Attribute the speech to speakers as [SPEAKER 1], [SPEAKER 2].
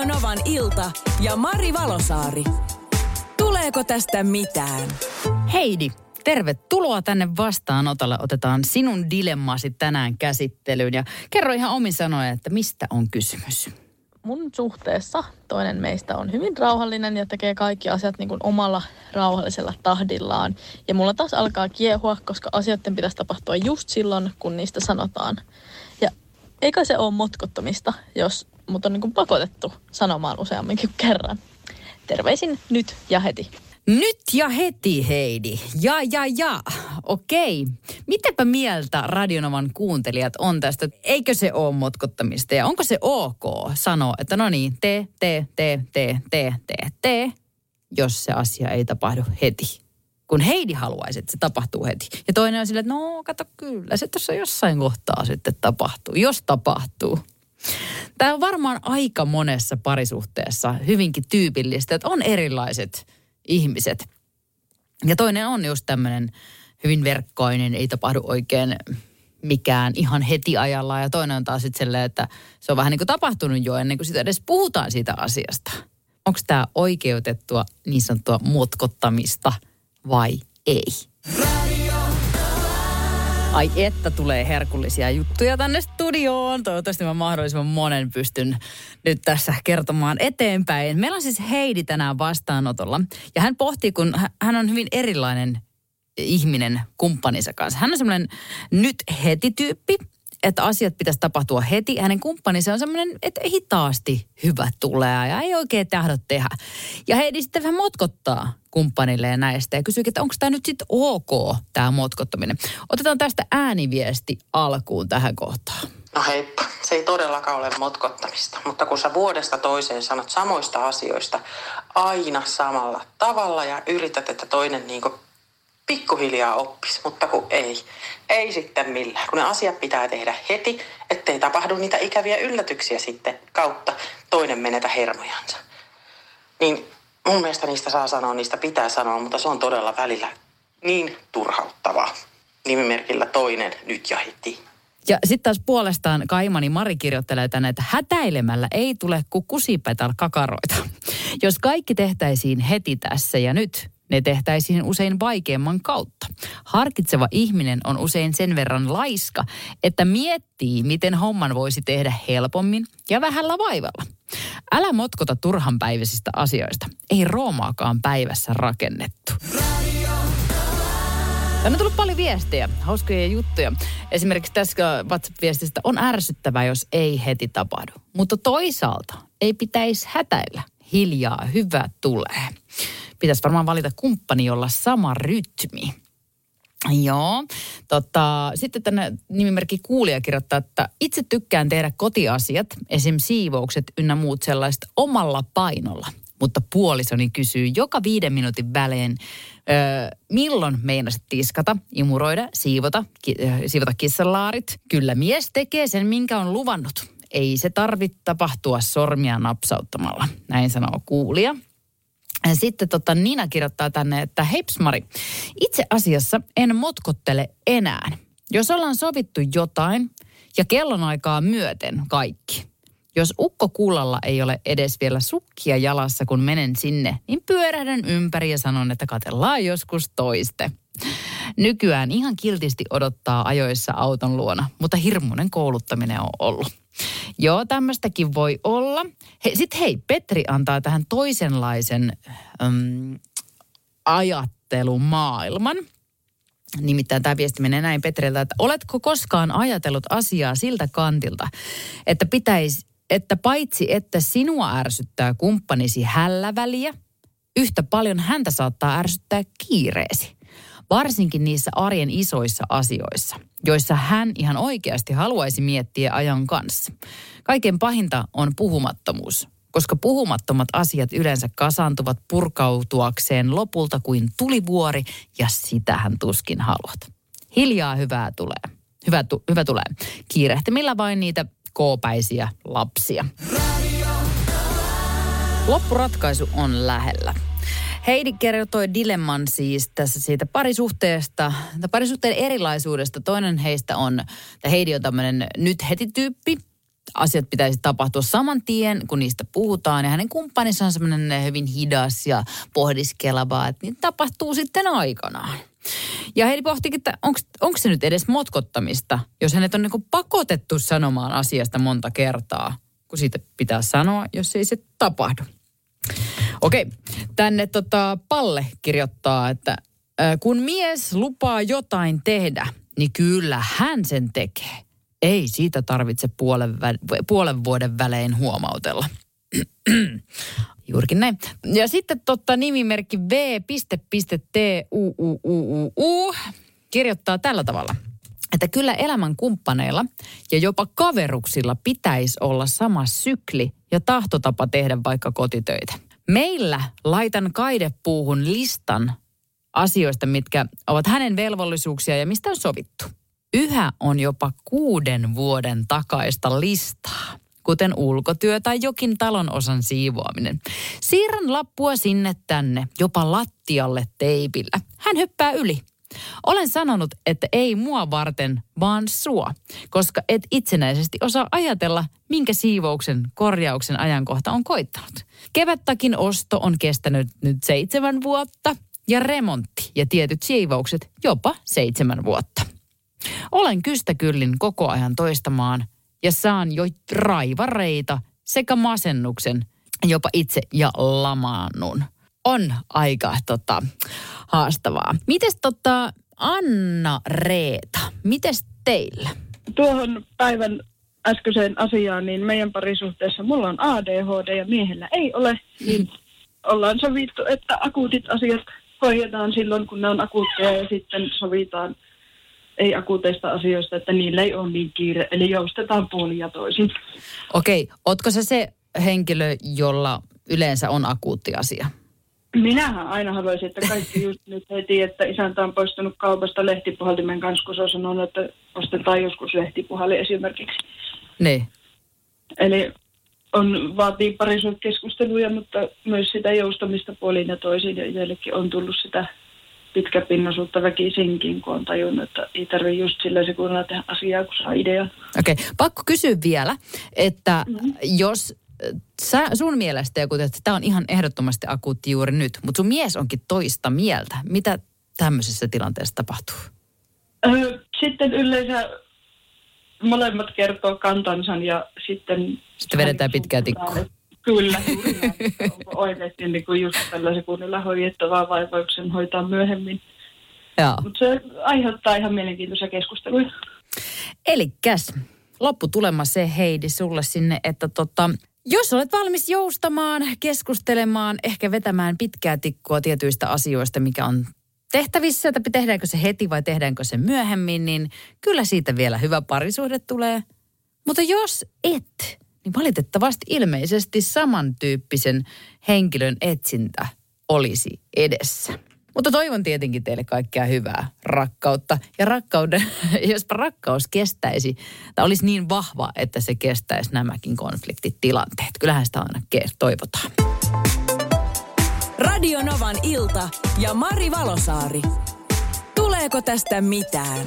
[SPEAKER 1] Radio Novan ilta ja Mari Valosaari. Tuleeko tästä mitään?
[SPEAKER 2] Heidi, tervetuloa tänne vastaanotolle. Otetaan sinun dilemmasi tänään käsittelyyn ja kerro ihan omin sanoen, että mistä on kysymys.
[SPEAKER 3] mun suhteessa toinen meistä on hyvin rauhallinen ja tekee kaikki asiat niin kuin omalla rauhallisella tahdillaan. Ja mulla taas alkaa kiehua, koska asioiden pitäisi tapahtua just silloin, kun niistä sanotaan. Ja eikä se ole motkottomista, jos mut on niin kuin pakotettu sanomaan useamminkin kerran. Terveisin nyt ja heti.
[SPEAKER 2] Nyt ja heti, Heidi. Ja, ja, ja. Okei. Mitäpä mieltä Radionovan kuuntelijat on tästä? Eikö se ole motkottamista? Ja onko se ok sanoa, että no niin, tee, tee, tee, tee, tee, tee, tee, jos se asia ei tapahdu heti? Kun Heidi haluaisi, että se tapahtuu heti. Ja toinen on silleen, että no kato kyllä, se tuossa jossain kohtaa sitten tapahtuu, jos tapahtuu. Tämä on varmaan aika monessa parisuhteessa hyvinkin tyypillistä, että on erilaiset ihmiset. Ja toinen on just tämmöinen hyvin verkkoinen, ei tapahdu oikein mikään ihan heti ajalla. Ja toinen on taas sitten silleen, että se on vähän niin kuin tapahtunut jo ennen kuin sitä edes puhutaan siitä asiasta. Onko tämä oikeutettua niin sanottua mutkottamista vai ei? Ai että tulee herkullisia juttuja tänne studioon. Toivottavasti mä mahdollisimman monen pystyn nyt tässä kertomaan eteenpäin. Meillä on siis Heidi tänään vastaanotolla. Ja hän pohtii, kun hä- hän on hyvin erilainen ihminen kumppaninsa kanssa. Hän on semmoinen nyt heti-tyyppi, että asiat pitäisi tapahtua heti. Hänen kumppaninsa on semmoinen, että hitaasti hyvä tulee ja ei oikein tahdo tehdä. Ja Heidi sitten vähän motkottaa kumppanille näistä ja kysyy, että onko tämä nyt sitten ok, tämä motkottaminen. Otetaan tästä ääniviesti alkuun tähän kohtaan.
[SPEAKER 4] No heippa, se ei todellakaan ole motkottamista, mutta kun sä vuodesta toiseen sanot samoista asioista aina samalla tavalla ja yrität, että toinen niinku pikkuhiljaa oppisi, mutta kun ei. Ei sitten millään, kun ne asiat pitää tehdä heti, ettei tapahdu niitä ikäviä yllätyksiä sitten kautta toinen menetä hermojansa. Niin mun mielestä niistä saa sanoa, niistä pitää sanoa, mutta se on todella välillä niin turhauttavaa. Nimimerkillä toinen nyt ja heti.
[SPEAKER 2] Ja sitten taas puolestaan Kaimani Mari kirjoittelee tänne, että hätäilemällä ei tule kuin kusipetal kakaroita. Jos kaikki tehtäisiin heti tässä ja nyt, ne tehtäisiin usein vaikeamman kautta. Harkitseva ihminen on usein sen verran laiska, että miettii, miten homman voisi tehdä helpommin ja vähällä vaivalla. Älä motkota turhanpäiväisistä asioista. Ei Roomaakaan päivässä rakennettu. Tänne on tullut paljon viestejä, hauskoja juttuja. Esimerkiksi tässä WhatsApp-viestistä on ärsyttävää, jos ei heti tapahdu. Mutta toisaalta ei pitäisi hätäillä. Hiljaa, hyvä tulee. Pitäisi varmaan valita kumppani, jolla sama rytmi. Joo. Tota, sitten tänne nimimerkki kuulija kirjoittaa, että itse tykkään tehdä kotiasiat, esim. siivoukset ynnä muut sellaiset omalla painolla. Mutta puolisoni kysyy joka viiden minuutin välein, öö, milloin meinasit tiskata, imuroida, siivota, ki, ö, siivota kissalaarit. Kyllä mies tekee sen, minkä on luvannut. Ei se tarvitse tapahtua sormia napsauttamalla, näin sanoo kuulija. Sitten tota Nina kirjoittaa tänne, että heips Mari, itse asiassa en motkottele enää. Jos ollaan sovittu jotain ja kellonaikaa myöten kaikki. Jos ukko kullalla ei ole edes vielä sukkia jalassa, kun menen sinne, niin pyörähdän ympäri ja sanon, että katellaan joskus toiste. Nykyään ihan kiltisti odottaa ajoissa auton luona, mutta hirmuinen kouluttaminen on ollut. Joo, tämmöistäkin voi olla. He, Sitten hei, Petri antaa tähän toisenlaisen äm, ajattelumaailman. Nimittäin tämä viesti menee näin Petriltä, että oletko koskaan ajatellut asiaa siltä kantilta, että pitäisi, että paitsi että sinua ärsyttää kumppanisi hälläväliä, yhtä paljon häntä saattaa ärsyttää kiireesi. Varsinkin niissä arjen isoissa asioissa, joissa hän ihan oikeasti haluaisi miettiä ajan kanssa. Kaiken pahinta on puhumattomuus. koska puhumattomat asiat yleensä kasaantuvat purkautuakseen lopulta kuin tulivuori, ja sitähän tuskin haluat. Hiljaa hyvää tulee. Hyvä, tu, hyvä tulee. Kiirehtimillä vain niitä koopäisiä lapsia. Loppuratkaisu on lähellä. Heidi kertoi dilemman siis tässä siitä parisuhteesta, parisuhteen erilaisuudesta. Toinen heistä on, että Heidi on tämmöinen nyt heti tyyppi. Asiat pitäisi tapahtua saman tien, kun niistä puhutaan. Ja hänen kumppaninsa on semmoinen hyvin hidas ja pohdiskeleva, että niitä tapahtuu sitten aikanaan. Ja Heidi pohtikin, että onko se nyt edes motkottamista, jos hänet on niin pakotettu sanomaan asiasta monta kertaa, kun siitä pitää sanoa, jos ei se tapahdu. Okei, tänne tota, Palle kirjoittaa, että kun mies lupaa jotain tehdä, niin kyllä hän sen tekee. Ei siitä tarvitse puolen, vä- puolen vuoden välein huomautella. Juurikin näin. Ja sitten totta nimimerkki v.t.u.u.u.u kirjoittaa tällä tavalla – että kyllä elämän kumppaneilla ja jopa kaveruksilla pitäisi olla sama sykli ja tahtotapa tehdä vaikka kotitöitä. Meillä laitan kaidepuuhun listan asioista, mitkä ovat hänen velvollisuuksia ja mistä on sovittu. Yhä on jopa kuuden vuoden takaista listaa, kuten ulkotyö tai jokin talon osan siivoaminen. Siirrän lappua sinne tänne, jopa lattialle teipillä. Hän hyppää yli. Olen sanonut, että ei mua varten, vaan sua, koska et itsenäisesti osaa ajatella, minkä siivouksen korjauksen ajankohta on koittanut. Kevättakin osto on kestänyt nyt seitsemän vuotta ja remontti ja tietyt siivoukset jopa seitsemän vuotta. Olen kystäkyllin koko ajan toistamaan ja saan jo raivareita sekä masennuksen jopa itse ja lamaannun on aika tota, haastavaa. Mites tota, Anna Reeta, mites teillä?
[SPEAKER 5] Tuohon päivän äskeiseen asiaan, niin meidän parisuhteessa mulla on ADHD ja miehellä ei ole, niin ollaan sovittu, että akuutit asiat hoidetaan silloin, kun ne on akuutteja ja sitten sovitaan ei akuuteista asioista, että niillä ei ole niin kiire, eli joustetaan puolin ja toisin.
[SPEAKER 2] Okei, otko se se henkilö, jolla yleensä on akuutti asia?
[SPEAKER 5] Minähän aina haluaisin, että kaikki just nyt heti, että isäntä on poistunut kaupasta lehtipuhaltimen kanssa, kun se on sanonut, että ostetaan joskus lehtipuhali esimerkiksi.
[SPEAKER 2] Niin.
[SPEAKER 5] Eli on, vaatii keskusteluja, mutta myös sitä joustamista puolin ja toisin. Ja itsellekin on tullut sitä pitkäpinnaisuutta väkisinkin, kun on tajunnut, että ei tarvitse just sillä sekunnilla tehdä asiaa, kun saa idean.
[SPEAKER 2] Okei, okay. pakko kysyä vielä, että mm-hmm. jos sä, sun mielestä joku, että tämä on ihan ehdottomasti akuutti juuri nyt, mutta sun mies onkin toista mieltä. Mitä tämmöisessä tilanteessa tapahtuu?
[SPEAKER 5] Sitten yleensä molemmat kertoo kantansa ja sitten...
[SPEAKER 2] Sitten vedetään pitkää tikkua.
[SPEAKER 5] Kyllä, onko oikeasti niin kuin just tällä sekunnilla hoidettavaa vai voiko sen hoitaa myöhemmin. Mutta se aiheuttaa ihan mielenkiintoisia keskusteluja.
[SPEAKER 2] Elikkäs, lopputulema se Heidi sulle sinne, että tota, jos olet valmis joustamaan, keskustelemaan, ehkä vetämään pitkää tikkua tietyistä asioista, mikä on tehtävissä, että tehdäänkö se heti vai tehdäänkö se myöhemmin, niin kyllä siitä vielä hyvä parisuhde tulee. Mutta jos et, niin valitettavasti ilmeisesti samantyyppisen henkilön etsintä olisi edessä. Mutta toivon tietenkin teille kaikkea hyvää, rakkautta. Ja rakkauden, jospa rakkaus kestäisi, tai olisi niin vahva, että se kestäisi nämäkin konfliktitilanteet. Kyllähän sitä aina toivotaan.
[SPEAKER 1] Radio Novan ilta ja Mari Valosaari. Tuleeko tästä mitään?